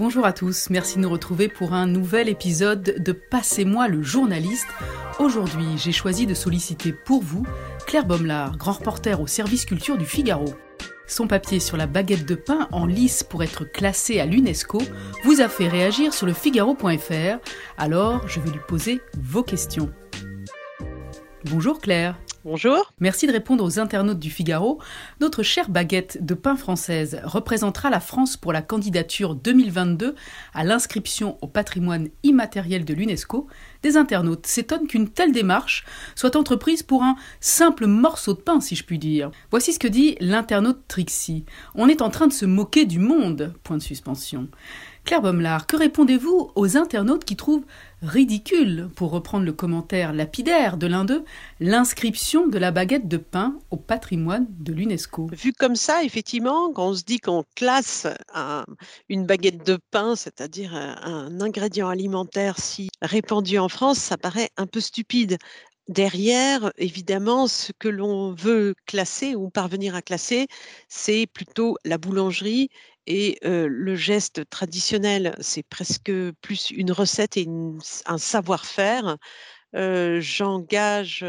Bonjour à tous, merci de nous retrouver pour un nouvel épisode de Passez-moi le journaliste. Aujourd'hui, j'ai choisi de solliciter pour vous Claire Bommelard, grand reporter au service culture du Figaro. Son papier sur la baguette de pain en lice pour être classé à l'UNESCO vous a fait réagir sur le figaro.fr. Alors, je vais lui poser vos questions. Bonjour Claire. Bonjour. Merci de répondre aux internautes du Figaro. Notre chère baguette de pain française représentera la France pour la candidature 2022 à l'inscription au patrimoine immatériel de l'UNESCO. Des internautes s'étonnent qu'une telle démarche soit entreprise pour un simple morceau de pain, si je puis dire. Voici ce que dit l'internaute Trixie. On est en train de se moquer du monde. Point de suspension. Claire Bommelard, que répondez-vous aux internautes qui trouvent ridicule, pour reprendre le commentaire lapidaire de l'un d'eux, l'inscription de la baguette de pain au patrimoine de l'UNESCO? Vu comme ça, effectivement, quand on se dit qu'on classe une baguette de pain, c'est-à-dire un ingrédient alimentaire si répandu en France, ça paraît un peu stupide. Derrière, évidemment, ce que l'on veut classer ou parvenir à classer, c'est plutôt la boulangerie et le geste traditionnel. C'est presque plus une recette et un savoir-faire. J'engage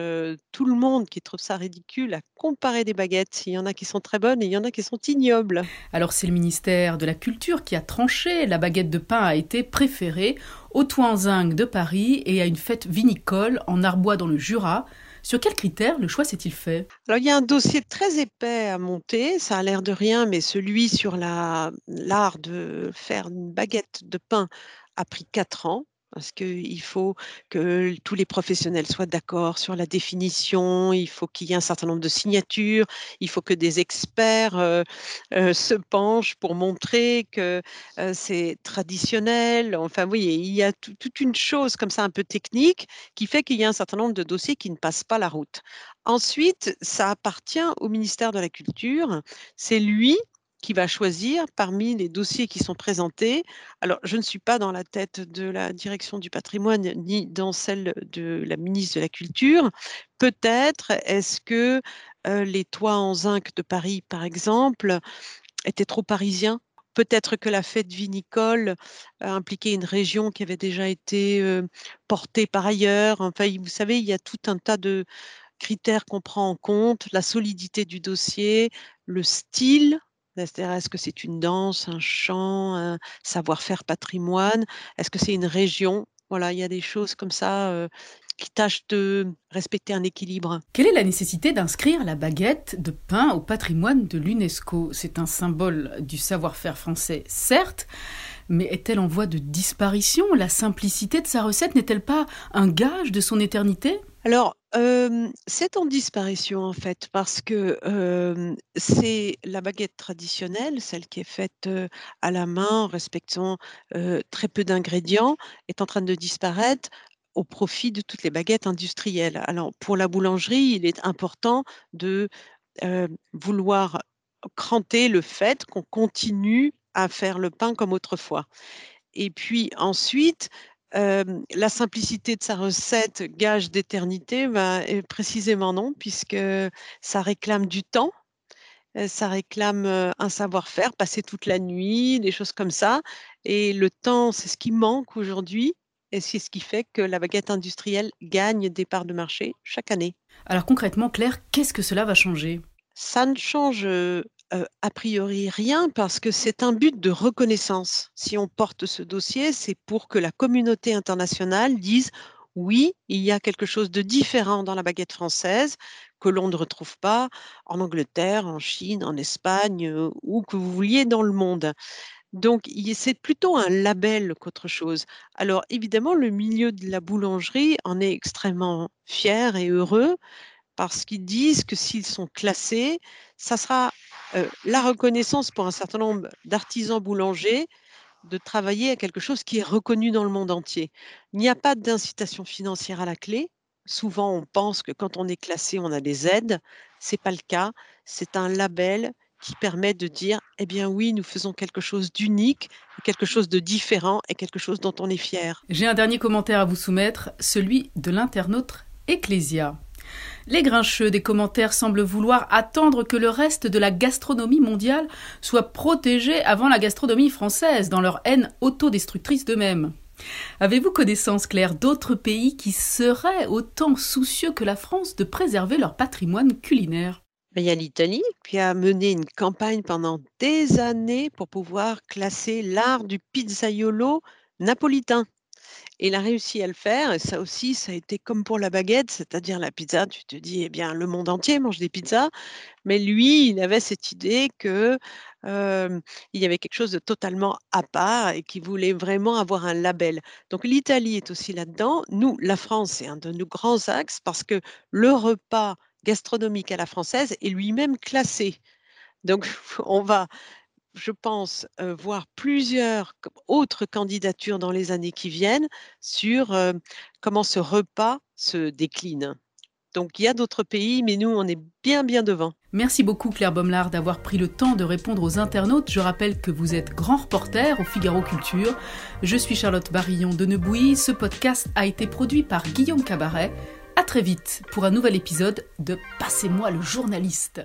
tout le monde qui trouve ça ridicule à comparer des baguettes. Il y en a qui sont très bonnes et il y en a qui sont ignobles. Alors c'est le ministère de la Culture qui a tranché. La baguette de pain a été préférée au Toinzingue de Paris et à une fête vinicole en Arbois dans le Jura. Sur quels critères le choix s'est-il fait? Alors, il y a un dossier très épais à monter, ça a l'air de rien, mais celui sur l'art de faire une baguette de pain a pris quatre ans parce qu'il faut que tous les professionnels soient d'accord sur la définition, il faut qu'il y ait un certain nombre de signatures, il faut que des experts se penchent pour montrer que c'est traditionnel. Enfin, oui, il y a toute une chose comme ça un peu technique qui fait qu'il y a un certain nombre de dossiers qui ne passent pas la route. Ensuite, ça appartient au ministère de la Culture. C'est lui qui va choisir parmi les dossiers qui sont présentés. Alors, je ne suis pas dans la tête de la direction du patrimoine ni dans celle de la ministre de la Culture. Peut-être est-ce que les toits en zinc de Paris, par exemple, étaient trop parisiens Peut-être que la fête vinicole impliquait une région qui avait déjà été portée par ailleurs. Enfin, vous savez, il y a tout un tas de critères qu'on prend en compte, la solidité du dossier, le style c'est-à-dire, est-ce que c'est une danse, un chant, un savoir-faire patrimoine? Est-ce que c'est une région? Voilà, il y a des choses comme ça qui tâchent de respecter un équilibre. Quelle est la nécessité d'inscrire la baguette de pain au patrimoine de l'UNESCO? C'est un symbole du savoir-faire français, certes, mais est-elle en voie de disparition? La simplicité de sa recette n'est-elle pas un gage de son éternité? Alors, c'est en disparition en fait parce que, c'est la baguette traditionnelle, celle qui est faite, à la main en respectant, très peu d'ingrédients, est en train de disparaître au profit de toutes les baguettes industrielles. Alors pour la boulangerie, il est important de, vouloir cranter le fait qu'on continue à faire le pain comme autrefois et puis ensuite, la simplicité de sa recette, gage d'éternité? Ben, précisément non, puisque ça réclame du temps, ça réclame, un savoir-faire, passer toute la nuit, des choses comme ça et le temps, c'est ce qui manque aujourd'hui et c'est ce qui fait que la baguette industrielle gagne des parts de marché chaque année. Alors concrètement, Claire, qu'est-ce que cela va changer? Ça ne change, a priori rien parce que c'est un but de reconnaissance. Si on porte ce dossier, c'est pour que la communauté internationale dise oui, il y a quelque chose de différent dans la baguette française que l'on ne retrouve pas en Angleterre, en Chine, en Espagne, ou que vous vouliez dans le monde. Donc, c'est plutôt un label qu'autre chose. Alors, évidemment, le milieu de la boulangerie en est extrêmement fier et heureux parce qu'ils disent que s'ils sont classés, ça sera la reconnaissance pour un certain nombre d'artisans boulangers de travailler à quelque chose qui est reconnu dans le monde entier. Il n'y a pas d'incitation financière à la clé. Souvent, on pense que quand on est classé, on a des aides. Ce n'est pas le cas. C'est un label qui permet de dire, eh bien oui, nous faisons quelque chose d'unique, quelque chose de différent et quelque chose dont on est fier. J'ai un dernier commentaire à vous soumettre, celui de l'internaute Ecclesia. Les grincheux des commentaires semblent vouloir attendre que le reste de la gastronomie mondiale soit protégé avant la gastronomie française dans leur haine autodestructrice d'eux-mêmes. Avez-vous connaissance, Claire, d'autres pays qui seraient autant soucieux que la France de préserver leur patrimoine culinaire? Il y a l'Italie qui a mené une campagne pendant des années pour pouvoir classer l'art du pizzaiolo napolitain. Il a réussi à le faire ça aussi, ça a été comme pour la baguette, c'est-à-dire la pizza, tu te dis: «Eh bien, le monde entier mange des pizzas». Mais lui, il avait cette idée que, il y avait quelque chose de totalement à part et qu'il voulait vraiment avoir un label. Donc l'Italie est aussi là-dedans. Nous, la France, c'est un de nos grands axes parce que le repas gastronomique à la française est lui-même classé. Donc on va je pense, voir plusieurs autres candidatures dans les années qui viennent sur, comment ce repas se décline. Donc il y a d'autres pays, mais nous, on est bien, bien devant. Merci beaucoup Claire Bommelard d'avoir pris le temps de répondre aux internautes. Je rappelle que vous êtes grand reporter au Figaro Culture. Je suis Charlotte Barillon de Nebouy. Ce podcast a été produit par Guillaume Cabaret. À très vite pour un nouvel épisode de Passez-moi le journaliste.